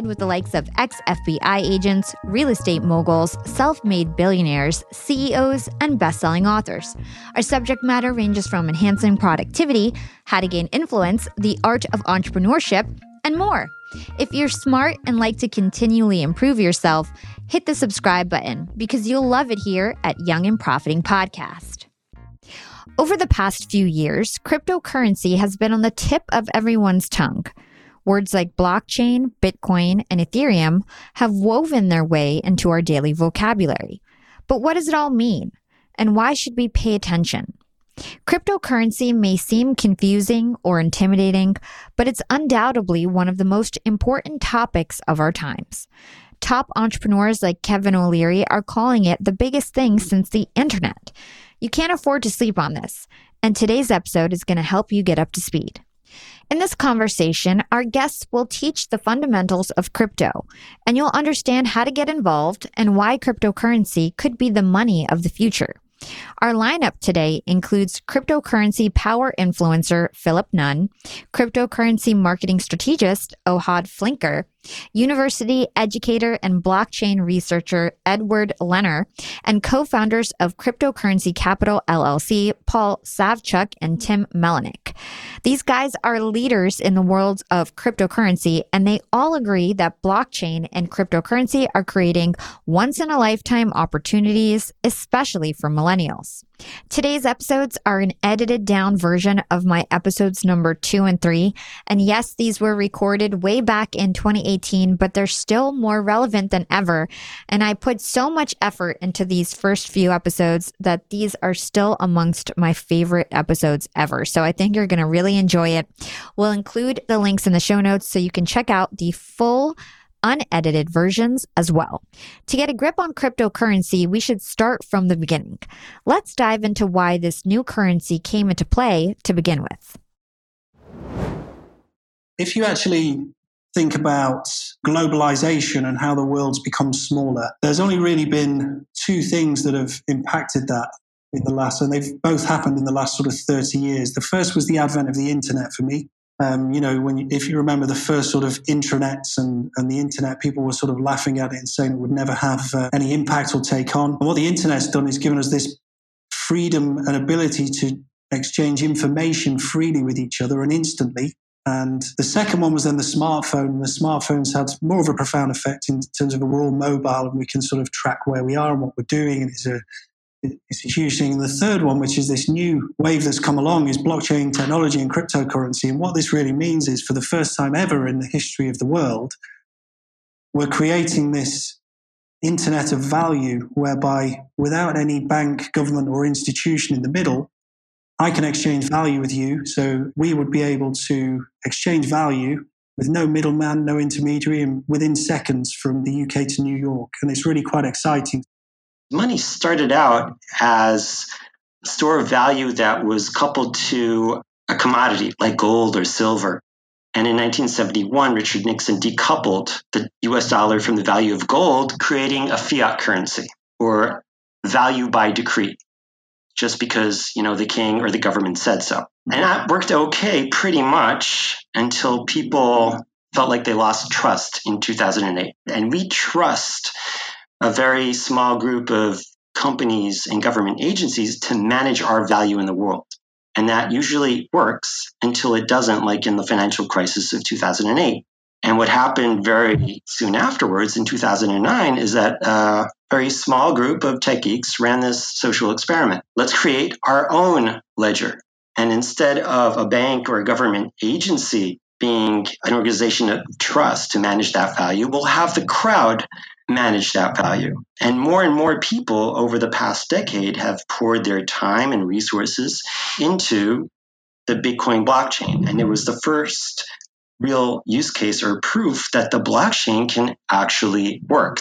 with the likes of ex FBI agents, real estate moguls, self made billionaires, CEOs, and best selling authors. Our subject matter ranges from enhancing productivity, how to gain influence, the art of entrepreneurship, and more. If you're smart and like to continually improve yourself, hit the subscribe button because you'll love it here at Young and Profiting Podcast. Over the past few years, cryptocurrency has been on the tip of everyone's tongue. Words like blockchain, Bitcoin, and Ethereum have woven their way into our daily vocabulary. But what does it all mean? And why should we pay attention? Cryptocurrency may seem confusing or intimidating, but it's undoubtedly one of the most important topics of our times. Top entrepreneurs like Kevin O'Leary are calling it the biggest thing since the internet. You can't afford to sleep on this, and today's episode is going to help you get up to speed. In this conversation, our guests will teach the fundamentals of crypto, and you'll understand how to get involved and why cryptocurrency could be the money of the future. Our lineup today includes cryptocurrency power influencer Philip Nunn, cryptocurrency marketing strategist Ohad Flinker, university educator and blockchain researcher Edward Lehner, and co-founders of Cryptocurrency Capital LLC, Paul Savchuk and Tim Melnyk. These guys are leaders in the world of cryptocurrency, and they all agree that blockchain and cryptocurrency are creating once in a lifetime opportunities, especially for millennials. Today's episodes are an edited down version of my episodes number two and three. And yes, these were recorded way back in 2018, but they're still more relevant than ever. And I put so much effort into these first few episodes that these are still amongst my favorite episodes ever. So I think you're going to really enjoy it. We'll include the links in the show notes so you can check out the full unedited versions as well. To get a grip on cryptocurrency, we should start from the beginning. Let's dive into why this new currency came into play to begin with. If you actually think about globalization and how the world's become smaller, there's only really been two things that have impacted that in the last, and they've both happened in the last sort of 30 years. The first was the advent of the internet for me. Um, you know, when you, if you remember the first sort of intranets and, and the internet, people were sort of laughing at it and saying it would never have uh, any impact or take on. And what the internet's done is given us this freedom and ability to exchange information freely with each other and instantly. And the second one was then the smartphone. And the smartphones had more of a profound effect in terms of we're all mobile and we can sort of track where we are and what we're doing. And it's a it's a huge thing. And the third one, which is this new wave that's come along, is blockchain technology and cryptocurrency. And what this really means is, for the first time ever in the history of the world, we're creating this internet of value whereby, without any bank, government, or institution in the middle, I can exchange value with you. So we would be able to exchange value with no middleman, no intermediary, and within seconds from the UK to New York. And it's really quite exciting money started out as a store of value that was coupled to a commodity like gold or silver. And in 1971, Richard Nixon decoupled the US dollar from the value of gold, creating a fiat currency or value by decree, just because, you know, the king or the government said so. And that worked okay pretty much until people felt like they lost trust in 2008. And we trust a very small group of companies and government agencies to manage our value in the world. And that usually works until it doesn't, like in the financial crisis of 2008. And what happened very soon afterwards in 2009 is that uh, a very small group of tech geeks ran this social experiment. Let's create our own ledger. And instead of a bank or a government agency being an organization of trust to manage that value, we'll have the crowd manage that value. And more and more people over the past decade have poured their time and resources into the Bitcoin blockchain. And it was the first real use case or proof that the blockchain can actually work.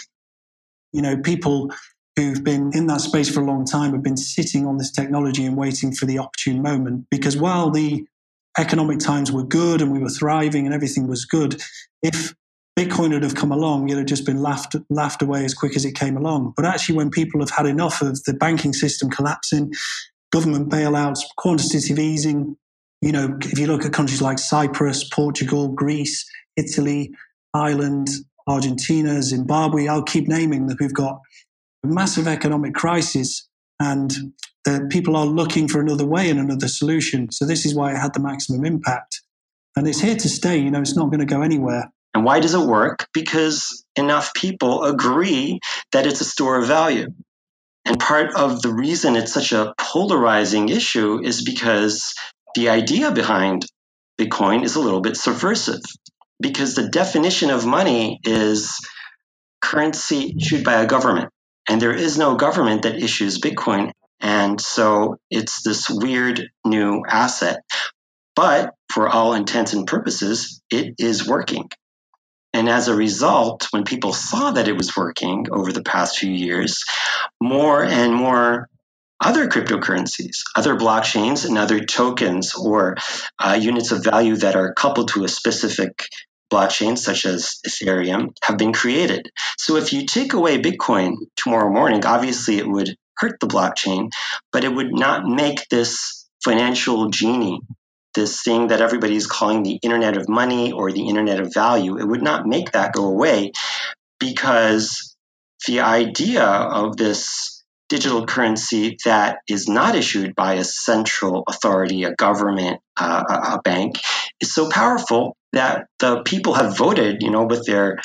You know, people who've been in that space for a long time have been sitting on this technology and waiting for the opportune moment because while the economic times were good and we were thriving and everything was good, if Bitcoin would have come along, it would have just been laughed laughed away as quick as it came along. But actually, when people have had enough of the banking system collapsing, government bailouts, quantitative easing, you know, if you look at countries like Cyprus, Portugal, Greece, Italy, Ireland, Argentina, Zimbabwe, I'll keep naming that we've got a massive economic crisis and people are looking for another way and another solution. So this is why it had the maximum impact. And it's here to stay, you know, it's not going to go anywhere. And why does it work? Because enough people agree that it's a store of value. And part of the reason it's such a polarizing issue is because the idea behind Bitcoin is a little bit subversive because the definition of money is currency issued by a government. And there is no government that issues Bitcoin. And so it's this weird new asset. But for all intents and purposes, it is working. And as a result, when people saw that it was working over the past few years, more and more other cryptocurrencies, other blockchains, and other tokens or uh, units of value that are coupled to a specific blockchain, such as Ethereum, have been created. So if you take away Bitcoin tomorrow morning, obviously it would hurt the blockchain, but it would not make this financial genie, this thing that everybody is calling the Internet of Money or the Internet of Value, it would not make that go away because the idea of this digital currency that is not issued by a central authority, a government, uh, a bank, is so powerful that the people have voted, you know, with their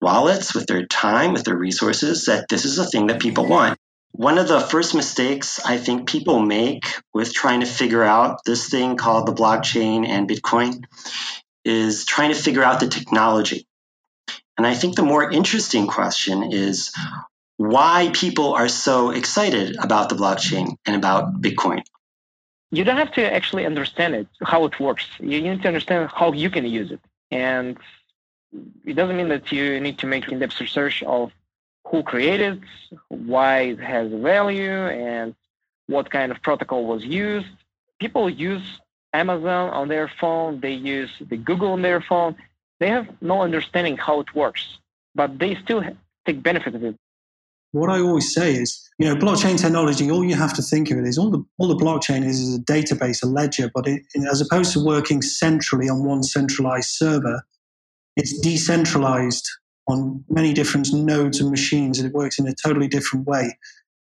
wallets, with their time, with their resources, that this is a thing that people want. One of the first mistakes I think people make with trying to figure out this thing called the blockchain and Bitcoin is trying to figure out the technology. And I think the more interesting question is why people are so excited about the blockchain and about Bitcoin. You don't have to actually understand it, how it works. You need to understand how you can use it. And it doesn't mean that you need to make in-depth research of who created, why it has value, and what kind of protocol was used. People use Amazon on their phone, they use the Google on their phone. They have no understanding how it works, but they still take benefit of it. What I always say is, you know, blockchain technology. All you have to think of it is all the all the blockchain is is a database, a ledger, but it, as opposed to working centrally on one centralized server, it's decentralized on many different nodes and machines, and it works in a totally different way.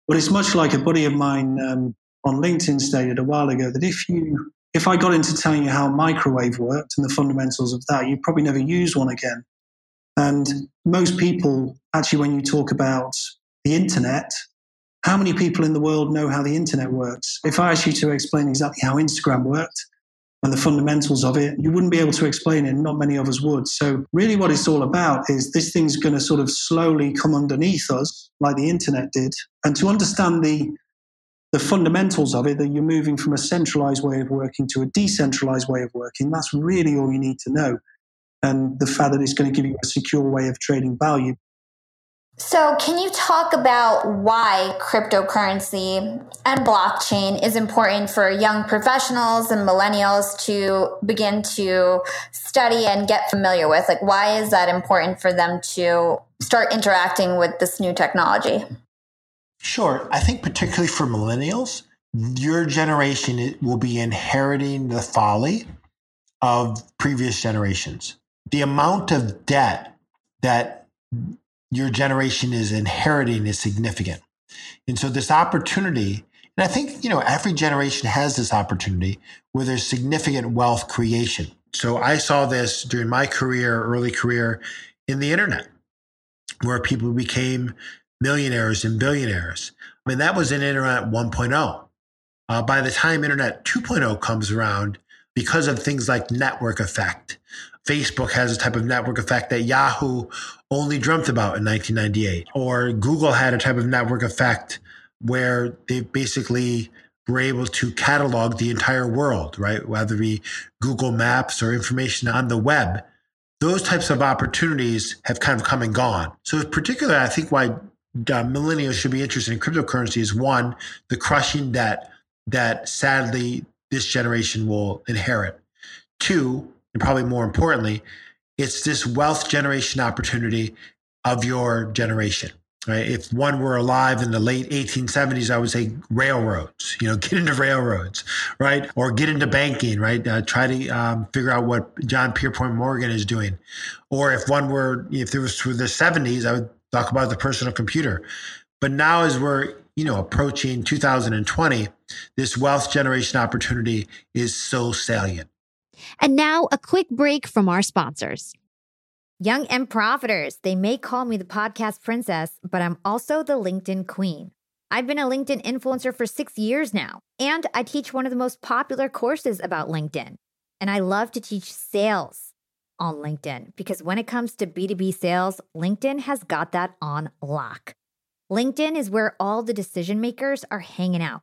But it's much like a buddy of mine um, on LinkedIn stated a while ago that if you if I got into telling you how microwave worked and the fundamentals of that, you'd probably never use one again. And most people, actually, when you talk about the internet, how many people in the world know how the internet works? If I asked you to explain exactly how Instagram worked and the fundamentals of it, you wouldn't be able to explain it. Not many of us would. So, really, what it's all about is this thing's going to sort of slowly come underneath us, like the internet did. And to understand the the fundamentals of it, that you're moving from a centralized way of working to a decentralized way of working, that's really all you need to know. And the fact that it's going to give you a secure way of trading value so, can you talk about why cryptocurrency and blockchain is important for young professionals and millennials to begin to study and get familiar with? Like, why is that important for them to start interacting with this new technology? Sure. I think, particularly for millennials, your generation will be inheriting the folly of previous generations. The amount of debt that your generation is inheriting is significant. And so this opportunity, and I think, you know, every generation has this opportunity where there's significant wealth creation. So I saw this during my career, early career in the internet, where people became millionaires and billionaires. I mean, that was in Internet 1.0. Uh, by the time Internet 2.0 comes around, because of things like network effect, Facebook has a type of network effect that Yahoo only dreamt about in 1998, or Google had a type of network effect where they basically were able to catalog the entire world, right? Whether it be Google Maps or information on the web. Those types of opportunities have kind of come and gone. So, particularly, I think why uh, millennials should be interested in cryptocurrency is one, the crushing debt that sadly this generation will inherit. Two, and probably more importantly, it's this wealth generation opportunity of your generation. Right? If one were alive in the late 1870s, I would say railroads. You know, get into railroads, right? Or get into banking, right? Uh, try to um, figure out what John Pierpont Morgan is doing. Or if one were, if it was through the 70s, I would talk about the personal computer. But now, as we're you know approaching 2020, this wealth generation opportunity is so salient. And now a quick break from our sponsors. Young and profiters, they may call me the podcast princess, but I'm also the LinkedIn queen. I've been a LinkedIn influencer for six years now, and I teach one of the most popular courses about LinkedIn. And I love to teach sales on LinkedIn because when it comes to B2B sales, LinkedIn has got that on lock. LinkedIn is where all the decision makers are hanging out.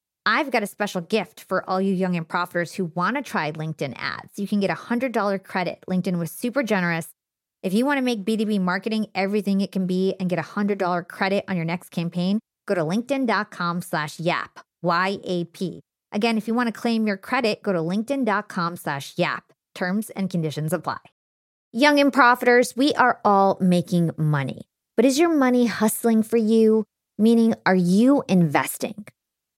I've got a special gift for all you young and profiters who want to try LinkedIn ads. You can get a $100 credit. LinkedIn was super generous. If you want to make B2B marketing everything it can be and get a $100 credit on your next campaign, go to linkedin.com slash yap, Y-A-P. Again, if you want to claim your credit, go to linkedin.com slash yap. Terms and conditions apply. Young and profiters, we are all making money. But is your money hustling for you? Meaning, are you investing?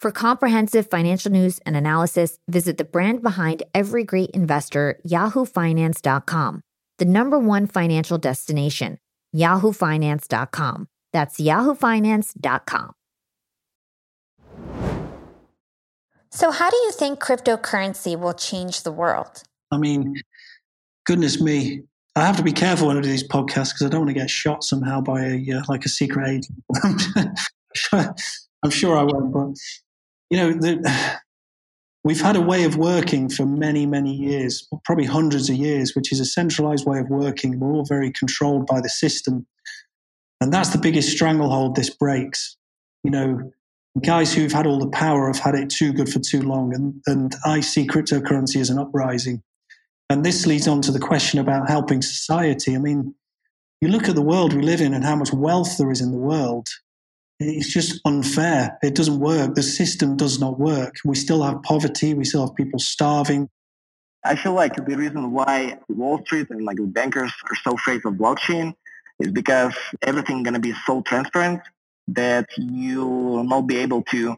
For comprehensive financial news and analysis, visit the brand behind every great investor, yahoofinance.com, the number one financial destination, yahoofinance.com. That's yahoofinance.com. So, how do you think cryptocurrency will change the world? I mean, goodness me. I have to be careful when I do these podcasts because I don't want to get shot somehow by a uh, like a secret agent. I'm sure I won't, but you know, the, we've had a way of working for many, many years, probably hundreds of years, which is a centralized way of working. We're all very controlled by the system. And that's the biggest stranglehold this breaks. You know, guys who've had all the power have had it too good for too long. And, and I see cryptocurrency as an uprising. And this leads on to the question about helping society. I mean, you look at the world we live in and how much wealth there is in the world it's just unfair. It doesn't work. The system does not work. We still have poverty. We still have people starving. I feel like the reason why Wall Street and like the bankers are so afraid of blockchain is because everything going to be so transparent that you will not be able to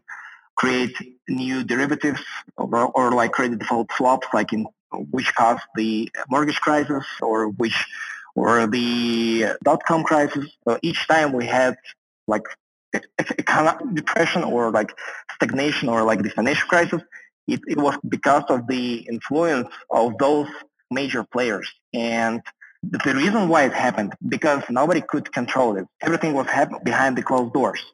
create new derivatives or, or like credit default swaps, like in which caused the mortgage crisis or which or the dot-com crisis. So each time we had like of depression or like stagnation or like the financial crisis, it, it was because of the influence of those major players. And the reason why it happened, because nobody could control it. Everything was happening behind the closed doors.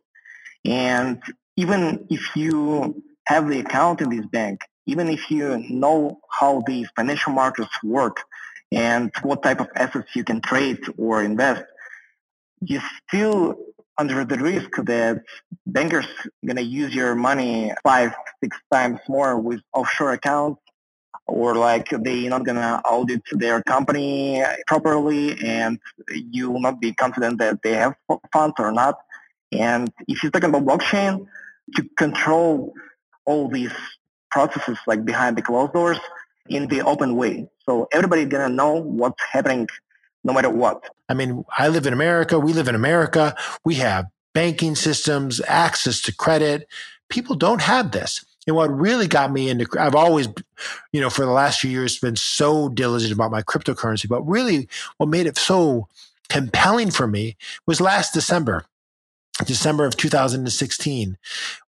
And even if you have the account in this bank, even if you know how the financial markets work and what type of assets you can trade or invest, you still under the risk that bankers going to use your money five, six times more with offshore accounts or like they're not going to audit their company properly and you will not be confident that they have funds or not. And if you're talking about blockchain, to control all these processes like behind the closed doors in the open way. So everybody's going to know what's happening no matter what. I mean, I live in America. We live in America. We have banking systems, access to credit. People don't have this. And what really got me into, I've always, you know, for the last few years been so diligent about my cryptocurrency, but really what made it so compelling for me was last December, December of 2016,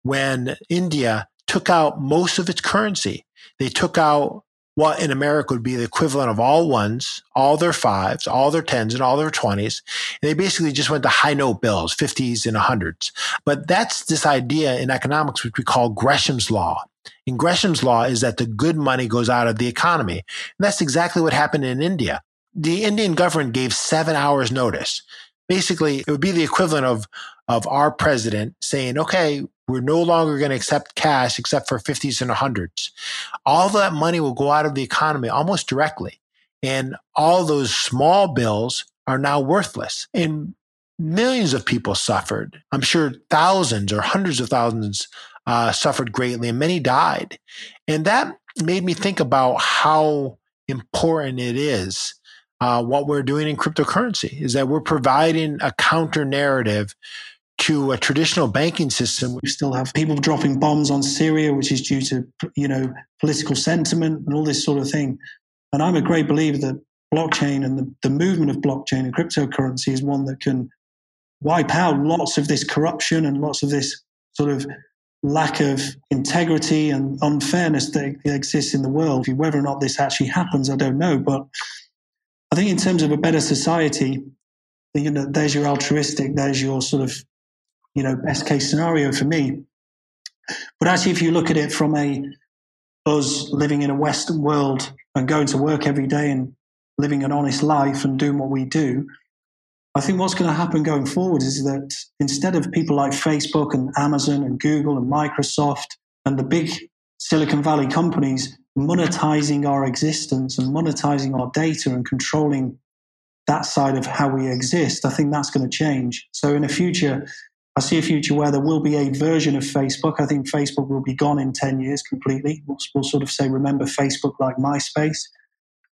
when India took out most of its currency. They took out what in America would be the equivalent of all ones, all their fives, all their tens, and all their 20s. And they basically just went to high note bills, 50s and 100s. But that's this idea in economics, which we call Gresham's Law. And Gresham's Law is that the good money goes out of the economy. And that's exactly what happened in India. The Indian government gave seven hours notice. Basically, it would be the equivalent of, of our president saying, okay, we're no longer going to accept cash except for 50s and 100s. All that money will go out of the economy almost directly. And all those small bills are now worthless. And millions of people suffered. I'm sure thousands or hundreds of thousands uh, suffered greatly and many died. And that made me think about how important it is uh, what we're doing in cryptocurrency is that we're providing a counter narrative to a traditional banking system. We still have people dropping bombs on Syria, which is due to you know political sentiment and all this sort of thing. And I'm a great believer that blockchain and the, the movement of blockchain and cryptocurrency is one that can wipe out lots of this corruption and lots of this sort of lack of integrity and unfairness that exists in the world. Whether or not this actually happens, I don't know. But I think in terms of a better society, you know, there's your altruistic, there's your sort of you know, best case scenario for me. But actually, if you look at it from a us living in a Western world and going to work every day and living an honest life and doing what we do, I think what's going to happen going forward is that instead of people like Facebook and Amazon and Google and Microsoft and the big Silicon Valley companies monetizing our existence and monetizing our data and controlling that side of how we exist, I think that's going to change. So in the future, I see a future where there will be a version of Facebook. I think Facebook will be gone in 10 years completely. We'll, we'll, sort of say, remember Facebook like MySpace.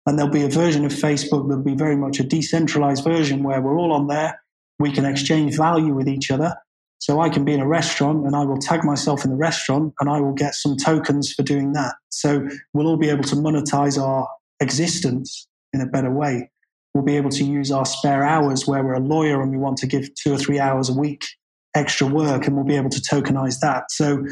And there'll be a version of Facebook that'll be very much a decentralized version where we're all on there. We can exchange value with each other. So I can be in a restaurant and I will tag myself in the restaurant and I will get some tokens for doing that. So we'll all be able to monetize our existence in a better way. We'll be able to use our spare hours where we're a lawyer and we want to give two or three hours a week extra work and we'll be able to tokenize that. So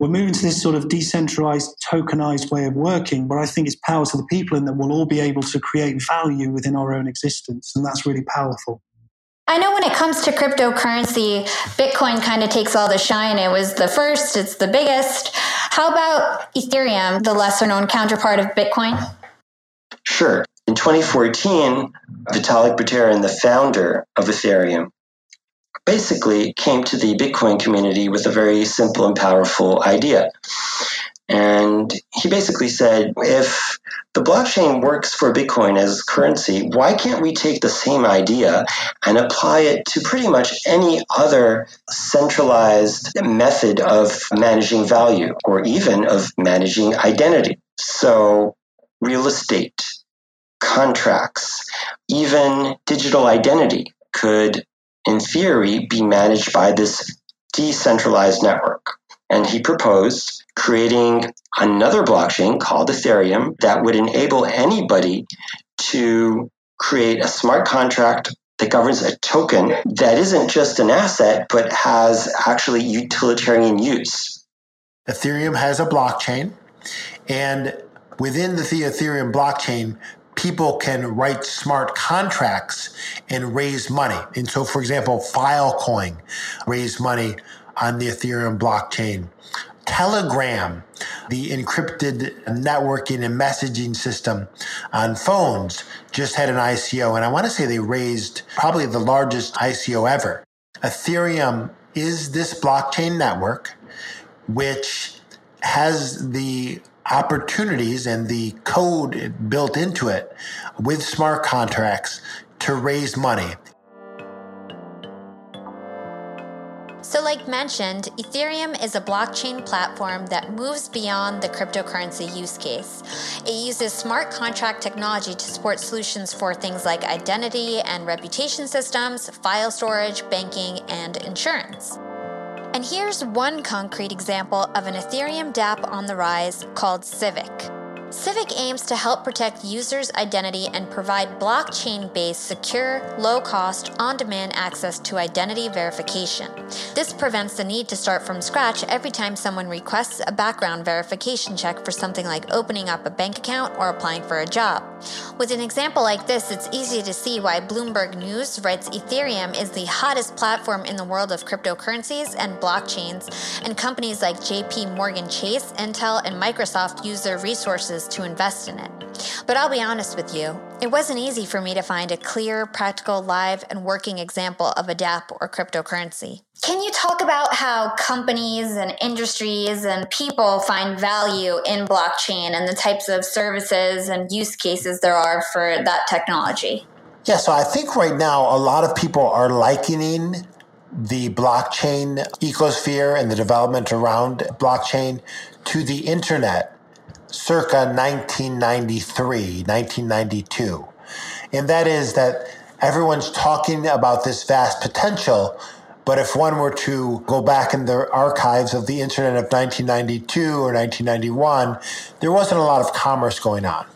we're moving to this sort of decentralized, tokenized way of working, but I think it's power to the people in that we'll all be able to create value within our own existence. And that's really powerful. I know when it comes to cryptocurrency, Bitcoin kind of takes all the shine. It was the first, it's the biggest. How about Ethereum, the lesser known counterpart of Bitcoin? Sure. In 2014, Vitalik Buterin, the founder of Ethereum, basically came to the Bitcoin community with a very simple and powerful idea. And he basically said, if the blockchain works for Bitcoin as currency, why can't we take the same idea and apply it to pretty much any other centralized method of managing value or even of managing identity? So, real estate, contracts, even digital identity could in theory, be managed by this decentralized network. And he proposed creating another blockchain called Ethereum that would enable anybody to create a smart contract that governs a token that isn't just an asset, but has actually utilitarian use. Ethereum has a blockchain, and within the Ethereum blockchain, people can write smart contracts and raise money. And so, for example, Filecoin raised money on the Ethereum blockchain. Telegram, the encrypted networking and messaging system on phones, just had an ICO. And I want to say they raised probably the largest ICO ever. Ethereum is this blockchain network, which has the opportunities and the code built into it with smart contracts to raise money. So, like mentioned, Ethereum is a blockchain platform that moves beyond the cryptocurrency use case. It uses smart contract technology to support solutions for things like identity and reputation systems, file storage, banking, and insurance. And here's one concrete example of an Ethereum dApp on the rise called Civic. Civic aims to help protect users' identity and provide blockchain based, secure, low cost, on demand access to identity verification. This prevents the need to start from scratch every time someone requests a background verification check for something like opening up a bank account or applying for a job. With an example like this, it's easy to see why Bloomberg News writes Ethereum is the hottest platform in the world of cryptocurrencies and blockchains, and companies like JP Morgan Chase, Intel, and Microsoft use their to invest in it. But I'll be honest with you, it wasn't easy for me to find a clear, practical, live, and working example of a dApp or cryptocurrency. Can you talk about how companies and industries and people find value in blockchain and the types of services and use cases there are for that technology? Yeah, so I think right now a lot of people are likening the blockchain ecosphere and the development around blockchain to the internet circa 1993, 1992. And that is that everyone's talking about this vast potential. But if one were to go back in the archives of the internet of 1992 or 1991, there wasn't a lot of commerce going on.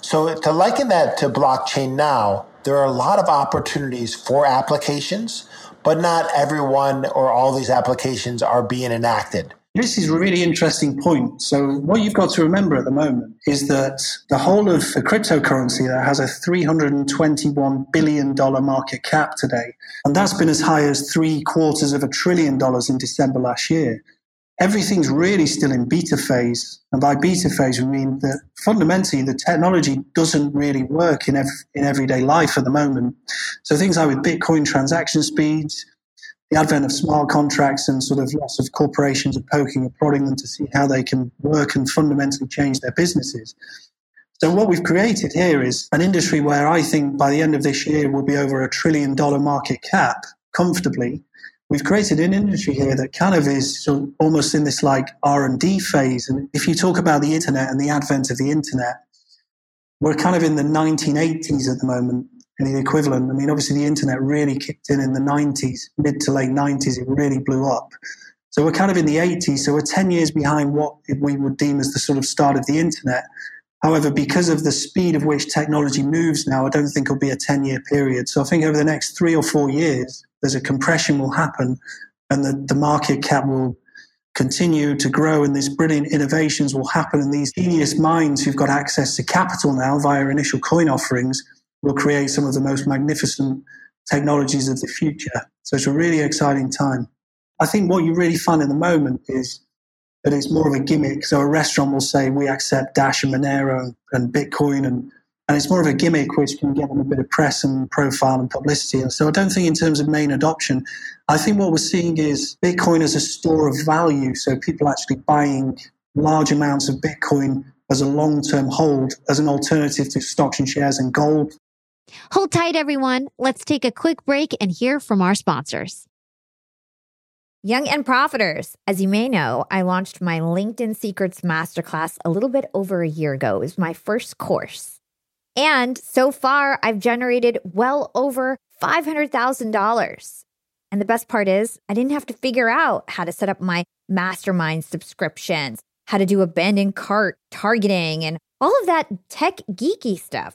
So to liken that to blockchain now, there are a lot of opportunities for applications, but not everyone or all these applications are being enacted. This is a really interesting point. So, what you've got to remember at the moment is that the whole of the cryptocurrency that has a $321 billion market cap today, and that's been as high as three quarters of a trillion dollars in December last year. Everything's really still in beta phase. And by beta phase, we mean that fundamentally the technology doesn't really work in, ev- in everyday life at the moment. So, things like with Bitcoin transaction speeds, the advent of smart contracts and sort of lots of corporations are poking and prodding them to see how they can work and fundamentally change their businesses. So what we've created here is an industry where I think by the end of this year will be over a trillion dollar market cap comfortably. We've created an industry here that kind of is almost in this like R and D phase. And if you talk about the internet and the advent of the internet, we're kind of in the 1980s at the moment the equivalent. I mean, obviously, the internet really kicked in in the 90s, mid to late 90s, it really blew up. So we're kind of in the 80s, so we're 10 years behind what we would deem as the sort of start of the internet. However, because of the speed of which technology moves now, I don't think it'll be a 10 year period. So I think over the next three or four years, there's a compression will happen and the, the market cap will continue to grow and these brilliant innovations will happen. And these genius minds who've got access to capital now via initial coin offerings will create some of the most magnificent technologies of the future. So it's a really exciting time. I think what you really find at the moment is that it's more of a gimmick. So a restaurant will say, we accept Dash and Monero and Bitcoin and and it's more of a gimmick which can get them a bit of press and profile and publicity. And so I don't think in terms of main adoption, I think what we're seeing is Bitcoin as a store of value. So people actually buying large amounts of Bitcoin as a long term hold as an alternative to stocks and shares and gold Hold tight, everyone. Let's take a quick break and hear from our sponsors. Young and Profiters. As you may know, I launched my LinkedIn Secrets Masterclass a little bit over a year ago. It was my first course. And so far, I've generated well over $500,000. And the best part is, I didn't have to figure out how to set up my mastermind subscriptions, how to do abandoned cart targeting, and all of that tech geeky stuff.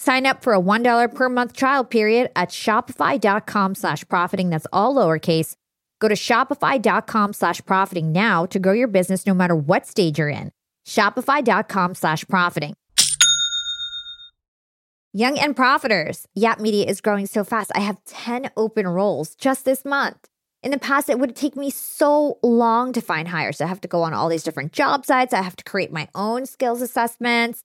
Sign up for a $1 per month trial period at shopify.com slash profiting. That's all lowercase. Go to shopify.com slash profiting now to grow your business no matter what stage you're in. Shopify.com slash profiting. Young and Profiters. Yap Media is growing so fast. I have 10 open roles just this month. In the past, it would take me so long to find hires. I have to go on all these different job sites. I have to create my own skills assessments.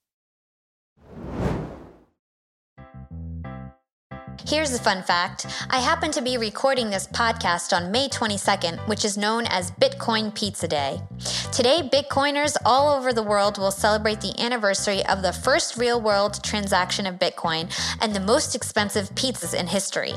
Here's a fun fact I happen to be recording this podcast on May 22nd, which is known as Bitcoin Pizza Day. Today, Bitcoiners all over the world will celebrate the anniversary of the first real world transaction of Bitcoin and the most expensive pizzas in history.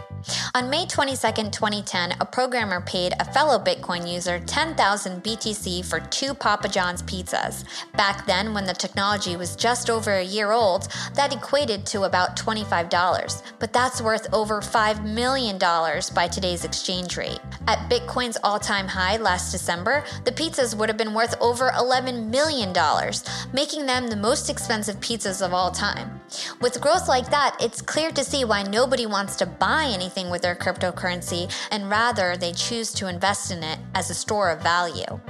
On May 22nd, 2010, a programmer paid a fellow Bitcoin user 10,000 BTC for two Papa John's pizzas. Back then, when the technology was just over a year old, that equated to about $25. But that's where worth over $5 million by today's exchange rate. At Bitcoin's all time high last December, the pizzas would have been worth over $11 million, making them the most expensive pizzas of all time. With growth like that, it's clear to see why nobody wants to buy anything with their cryptocurrency and rather they choose to invest in it as a store of value.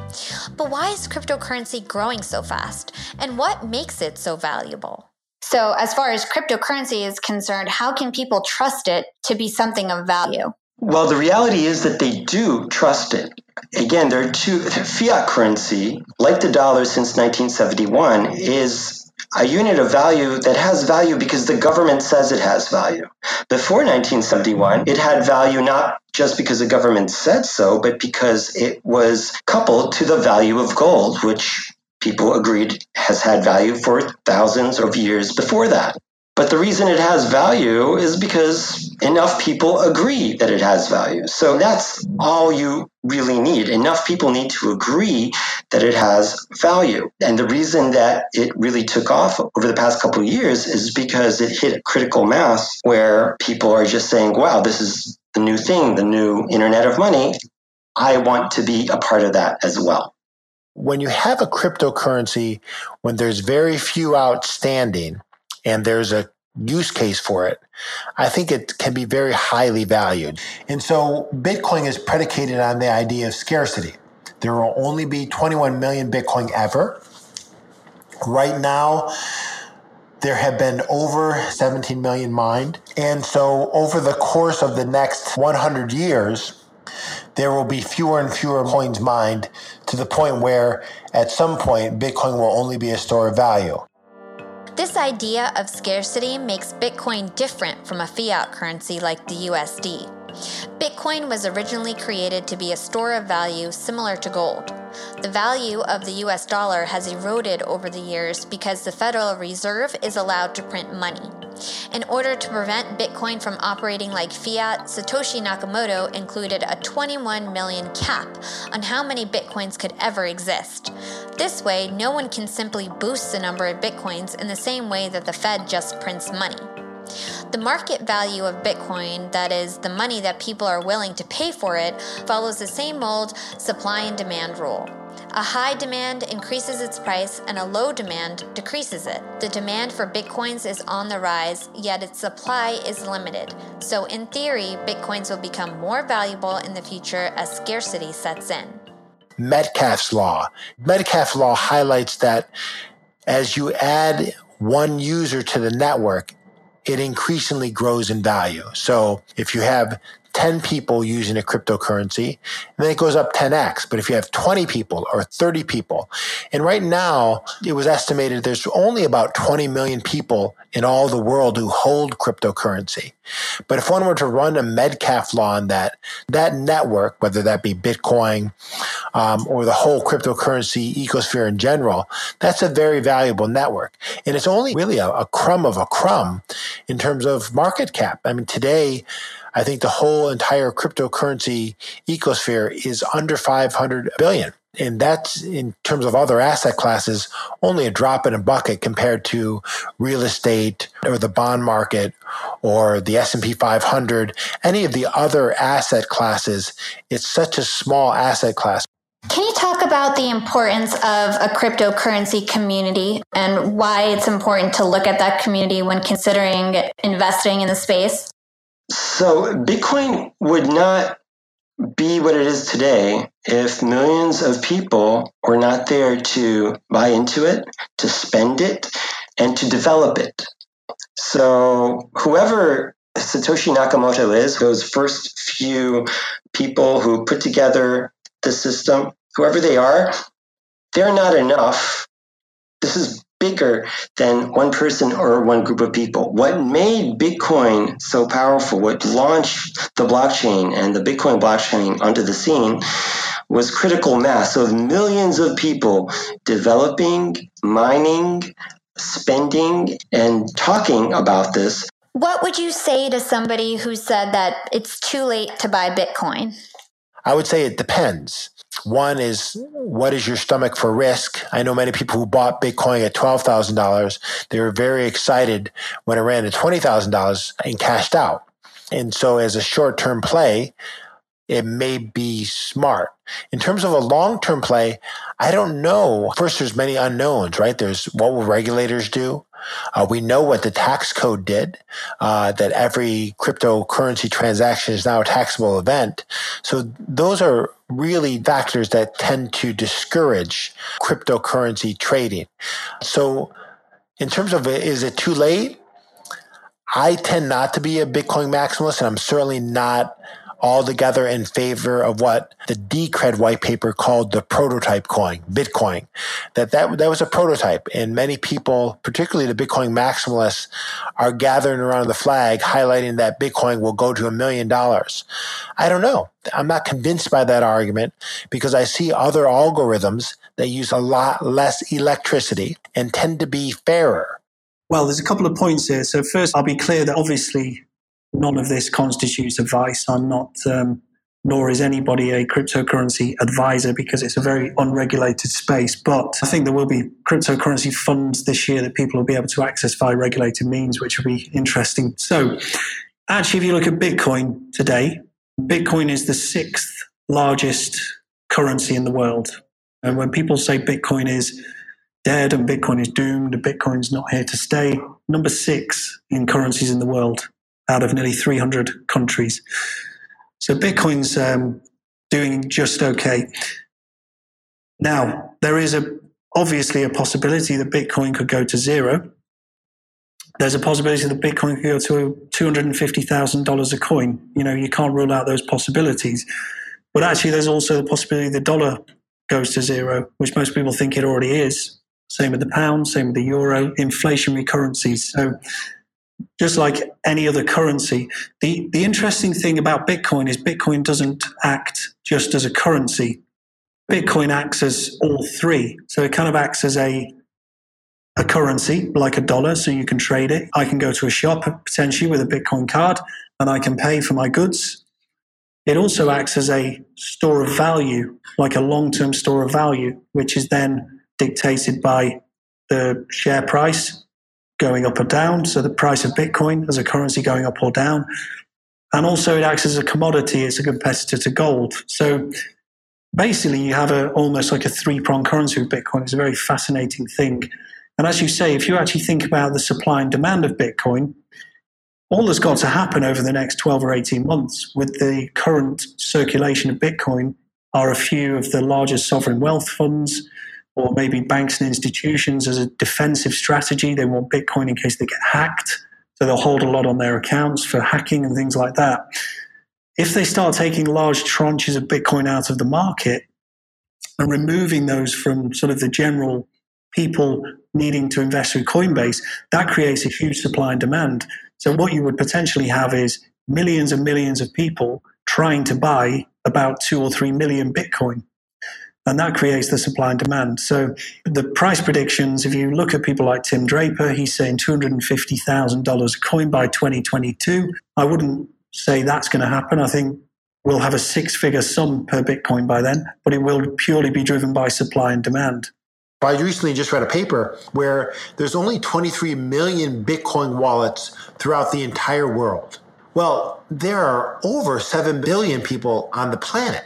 But why is cryptocurrency growing so fast? And what makes it so valuable? So, as far as cryptocurrency is concerned, how can people trust it to be something of value? Well, the reality is that they do trust it. Again, there are two fiat currency, like the dollar since 1971, is a unit of value that has value because the government says it has value. Before 1971, it had value not just because the government said so, but because it was coupled to the value of gold, which people agreed has had value for thousands of years before that. But the reason it has value is because enough people agree that it has value. So that's all you really need. Enough people need to agree that it has value. And the reason that it really took off over the past couple of years is because it hit a critical mass where people are just saying, wow, this is the new thing, the new internet of money. I want to be a part of that as well. When you have a cryptocurrency, when there's very few outstanding, and there's a use case for it, I think it can be very highly valued. And so Bitcoin is predicated on the idea of scarcity. There will only be 21 million Bitcoin ever. Right now, there have been over 17 million mined. And so over the course of the next 100 years, there will be fewer and fewer coins mined to the point where at some point Bitcoin will only be a store of value. This idea of scarcity makes Bitcoin different from a fiat currency like the USD. Bitcoin was originally created to be a store of value similar to gold. The value of the US dollar has eroded over the years because the Federal Reserve is allowed to print money. In order to prevent Bitcoin from operating like fiat, Satoshi Nakamoto included a 21 million cap on how many Bitcoins could ever exist. This way, no one can simply boost the number of Bitcoins in the same way that the Fed just prints money. The market value of Bitcoin, that is, the money that people are willing to pay for it, follows the same old supply and demand rule. A high demand increases its price and a low demand decreases it. The demand for bitcoins is on the rise, yet its supply is limited. So, in theory, bitcoins will become more valuable in the future as scarcity sets in. Metcalfe's law. Metcalfe's law highlights that as you add one user to the network, it increasingly grows in value. So if you have 10 people using a cryptocurrency, and then it goes up 10x. But if you have 20 people or 30 people, and right now it was estimated there's only about 20 million people in all the world who hold cryptocurrency. But if one were to run a Metcalfe law on that, that network, whether that be Bitcoin um, or the whole cryptocurrency ecosphere in general, that's a very valuable network. And it's only really a, a crumb of a crumb in terms of market cap. I mean, today, I think the whole entire cryptocurrency ecosphere is under 500 billion. And that's in terms of other asset classes, only a drop in a bucket compared to real estate or the bond market or the S&P 500, any of the other asset classes. It's such a small asset class. Can you talk about the importance of a cryptocurrency community and why it's important to look at that community when considering investing in the space? So Bitcoin would not be what it is today if millions of people were not there to buy into it, to spend it, and to develop it. So whoever Satoshi Nakamoto is, those first few people who put together the system, whoever they are, they're not enough. This is bigger than one person or one group of people. What made Bitcoin so powerful, what launched the blockchain and the Bitcoin blockchain onto the scene was critical mass of millions of people developing, mining, spending, and talking about this. What would you say to somebody who said that it's too late to buy Bitcoin? I would say it depends. One is what is your stomach for risk? I know many people who bought Bitcoin at $12,000. They were very excited when it ran to $20,000 and cashed out. And so as a short term play, it may be smart. In terms of a long term play, I don't know. First, there's many unknowns, right? There's what will regulators do? Uh, we know what the tax code did, uh, that every cryptocurrency transaction is now a taxable event. So those are really factors that tend to discourage cryptocurrency trading. So In terms of is it too late? I tend not to be a Bitcoin maximalist, and I'm certainly not altogether in favor of what the Decred white paper called the prototype coin, Bitcoin. That, that that was a prototype, and many people, particularly the Bitcoin maximalists, are gathering around the flag, highlighting that Bitcoin will go to a million dollars. I don't know. I'm not convinced by that argument because I see other algorithms that use a lot less electricity and tend to be fairer. Well, there's a couple of points here. So, first, I'll be clear that obviously none of this constitutes advice. I'm not, um, nor is anybody a cryptocurrency advisor because it's a very unregulated space. But I think there will be cryptocurrency funds this year that people will be able to access via regulated means, which will be interesting. So, actually, if you look at Bitcoin today, Bitcoin is the sixth largest currency in the world. And when people say Bitcoin is dead and Bitcoin is doomed and Bitcoin's not here to stay, number six in currencies in the world out of nearly 300 countries. So Bitcoin's um, doing just okay. Now, there is a, obviously a possibility that Bitcoin could go to zero. There's a possibility that Bitcoin could go to $250,000 a coin. You know, you can't rule out those possibilities. But actually, there's also the possibility the dollar goes to zero, which most people think it already is. Same with the pound, same with the euro, inflationary currencies. So just like any other currency. The, the interesting thing about Bitcoin is Bitcoin doesn't act just as a currency. Bitcoin acts as all three. So it kind of acts as a, a currency, like a dollar, so you can trade it. I can go to a shop potentially with a Bitcoin card and I can pay for my goods. It also acts as a store of value, like a long term store of value, which is then dictated by the share price going up or down. So the price of Bitcoin as a currency going up or down. And also it acts as a commodity, it's a competitor to gold. So basically you have a almost like a three-pronged currency with Bitcoin. It's a very fascinating thing. And as you say, if you actually think about the supply and demand of Bitcoin, all that's got to happen over the next 12 or 18 months with the current circulation of Bitcoin are a few of the largest sovereign wealth funds, or maybe banks and institutions as a defensive strategy. They want Bitcoin in case they get hacked. So they'll hold a lot on their accounts for hacking and things like that. If they start taking large tranches of Bitcoin out of the market and removing those from sort of the general people needing to invest through Coinbase, that creates a huge supply and demand. So what you would potentially have is millions and millions of people trying to buy about two or three million Bitcoin and that creates the supply and demand. So the price predictions, if you look at people like Tim Draper, he's saying $250,000 a coin by 2022. I wouldn't say that's going to happen. I think we'll have a six figure sum per Bitcoin by then, but it will purely be driven by supply and demand. I recently just read a paper where there's only 23 million Bitcoin wallets throughout the entire world. Well, there are over 7 billion people on the planet.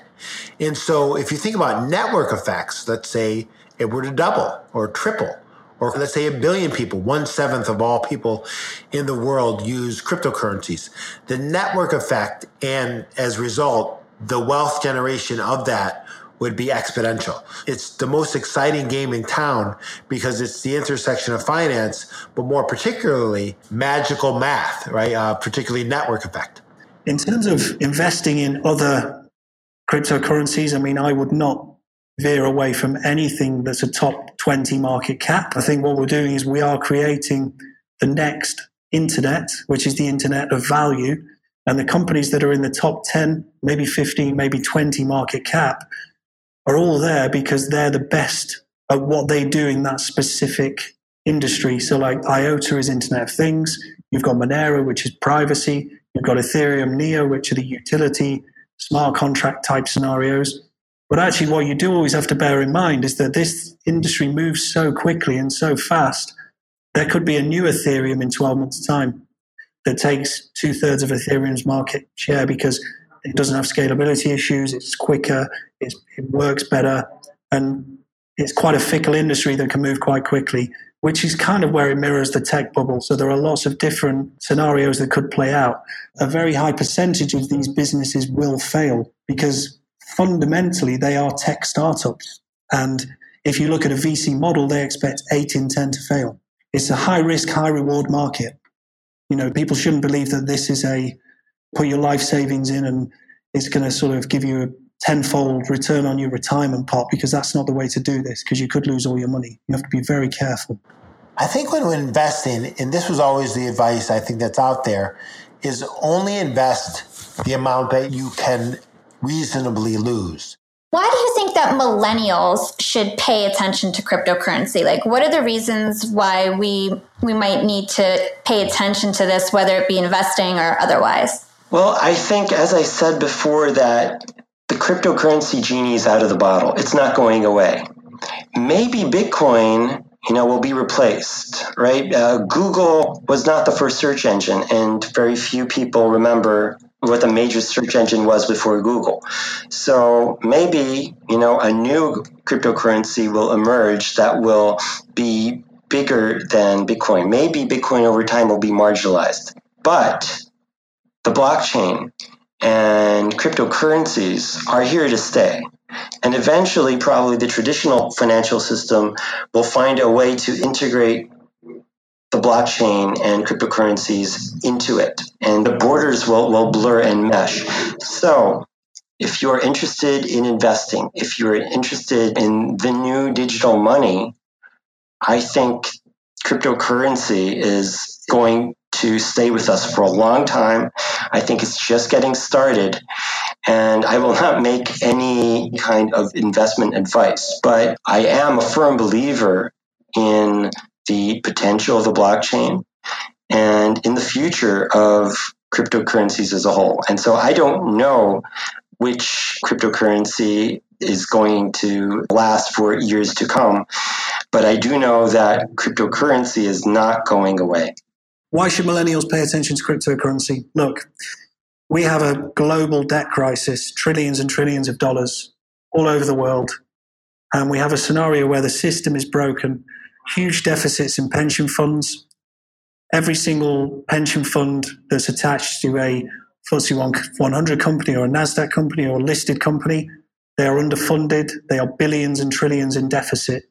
And so if you think about network effects, let's say it were to double or triple, or let's say a billion people, one seventh of all people in the world use cryptocurrencies. The network effect and as a result, the wealth generation of that would be exponential. It's the most exciting game in town because it's the intersection of finance, but more particularly magical math, right? Uh, particularly network effect. In terms of investing in other cryptocurrencies, I mean, I would not veer away from anything that's a top 20 market cap. I think what we're doing is we are creating the next internet, which is the internet of value. And the companies that are in the top 10, maybe 15, maybe 20 market cap are all there because they're the best at what they do in that specific industry. So, like IOTA is Internet of Things, you've got Monero, which is privacy, you've got Ethereum Neo, which are the utility smart contract type scenarios. But actually, what you do always have to bear in mind is that this industry moves so quickly and so fast. There could be a new Ethereum in 12 months' time that takes two thirds of Ethereum's market share because it doesn't have scalability issues, it's quicker, it's, it works better, and it's quite a fickle industry that can move quite quickly which is kind of where it mirrors the tech bubble. So there are lots of different scenarios that could play out. A very high percentage of these businesses will fail because fundamentally they are tech startups. And if you look at a VC model, they expect eight in 10 to fail. it's a high risk, high reward market. You know, people shouldn't believe that this is a put your life savings in and it's going to sort of give you a tenfold return on your retirement pot because that's not the way to do this because you could lose all your money. You have to be very careful. I think when we're investing, and this was always the advice I think that's out there, is only invest the amount that you can reasonably lose. Why do you think that millennials should pay attention to cryptocurrency? Like what are the reasons why we we might need to pay attention to this whether it be investing or otherwise? Well, I think as I said before that the cryptocurrency genie is out of the bottle. It's not going away. Maybe Bitcoin you know, will be replaced, right? Uh, Google was not the first search engine, and very few people remember what the major search engine was before Google. So maybe, you know, a new cryptocurrency will emerge that will be bigger than Bitcoin. Maybe Bitcoin over time will be marginalized. But the blockchain and cryptocurrencies are here to stay. And eventually, probably the traditional financial system will find a way to integrate the blockchain and cryptocurrencies into it. And the borders will, will blur and mesh. So, if you're interested in investing, if you're interested in the new digital money, I think cryptocurrency is going to stay with us for a long time. I think it's just getting started. And I will not make any kind of investment advice, but I am a firm believer in the potential of the blockchain and in the future of cryptocurrencies as a whole. And so I don't know which cryptocurrency is going to last for years to come. But I do know that cryptocurrency is not going away. Why should millennials pay attention to cryptocurrency? Look, we have a global debt crisis, trillions and trillions of dollars all over the world. And we have a scenario where the system is broken, huge deficits in pension funds. Every single pension fund that's attached to a FTSE 100 company or a NASDAQ company or a listed company, they are underfunded. They are billions and trillions in deficit.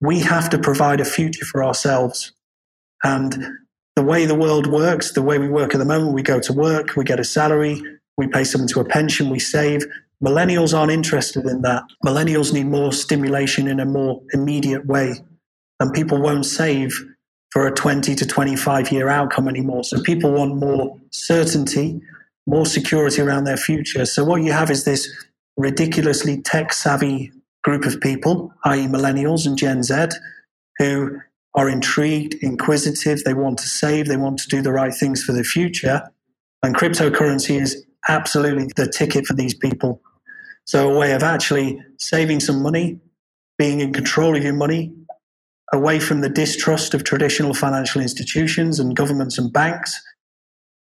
We have to provide a future for ourselves. And the way the world works, the way we work at the moment, we go to work, we get a salary, we pay someone to a pension, we save. Millennials aren't interested in that. Millennials need more stimulation in a more immediate way. And people won't save for a 20 to 25 year outcome anymore. So people want more certainty, more security around their future. So what you have is this ridiculously tech savvy group of people, i.e., millennials and Gen Z, who are intrigued, inquisitive, they want to save, they want to do the right things for the future. And cryptocurrency is absolutely the ticket for these people. So, a way of actually saving some money, being in control of your money, away from the distrust of traditional financial institutions and governments and banks,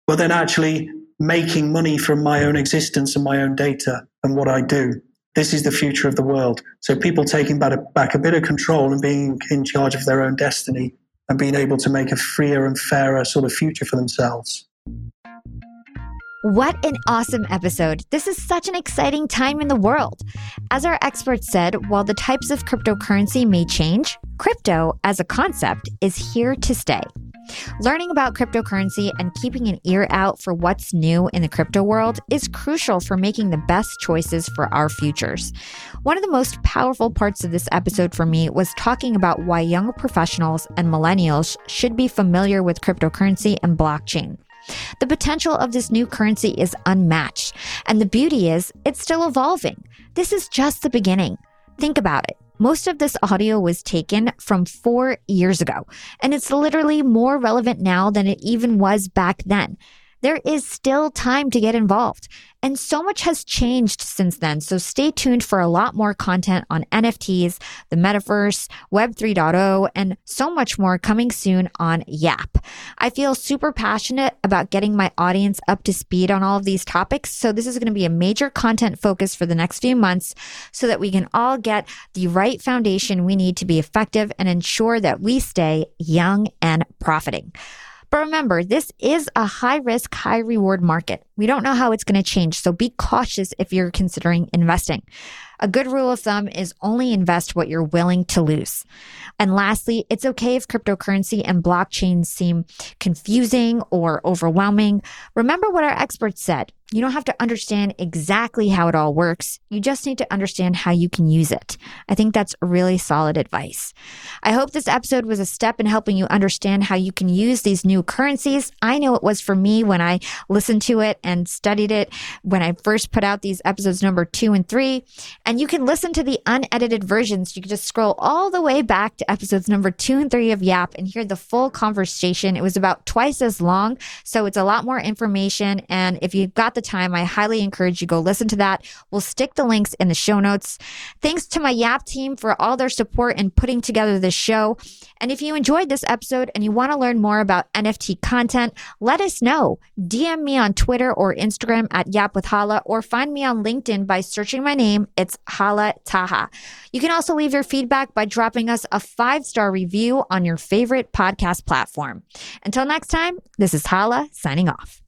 but then actually making money from my own existence and my own data and what I do. This is the future of the world. So people taking back a, bit of control and being in charge of their own destiny and being able to make a freer and fairer sort of future for themselves. What an awesome episode. This is such an exciting time in the world. As our experts said, while the types of cryptocurrency may change, crypto as a concept is here to stay. Learning about cryptocurrency and keeping an ear out for what's new in the crypto world is crucial for making the best choices for our futures. One of the most powerful parts of this episode for me was talking about why young professionals and millennials should be familiar with cryptocurrency and blockchain. The potential of this new currency is unmatched, and the beauty is it's still evolving. This is just the beginning. Think about it. Most of this audio was taken from four years ago, and it's literally more relevant now than it even was back then. There is still time to get involved. And so much has changed since then. So stay tuned for a lot more content on NFTs, the metaverse, Web 3.0, and so much more coming soon on Yap. I feel super passionate about getting my audience up to speed on all of these topics. So this is going to be a major content focus for the next few months so that we can all get the right foundation we need to be effective and ensure that we stay young and profiting. But remember, this is a high risk, high reward market. We don't know how it's going to change. So be cautious if you're considering investing. A good rule of thumb is only invest what you're willing to lose. And lastly, it's okay if cryptocurrency and blockchain seem confusing or overwhelming. Remember what our experts said. You don't have to understand exactly how it all works. You just need to understand how you can use it. I think that's really solid advice. I hope this episode was a step in helping you understand how you can use these new currencies. I know it was for me when I listened to it and studied it when I first put out these episodes number two and three. And you can listen to the unedited versions. You can just scroll all the way back to episodes number two and three of Yap and hear the full conversation. It was about twice as long. So it's a lot more information. And if you've got the time, I highly encourage you go listen to that. We'll stick the links in the show notes. Thanks to my Yap team for all their support in putting together this show. And if you enjoyed this episode and you want to learn more about NFT content, let us know. DM me on Twitter or Instagram at Yap with Hala or find me on LinkedIn by searching my name. It's Hala Taha. You can also leave your feedback by dropping us a five star review on your favorite podcast platform. Until next time, this is Hala signing off.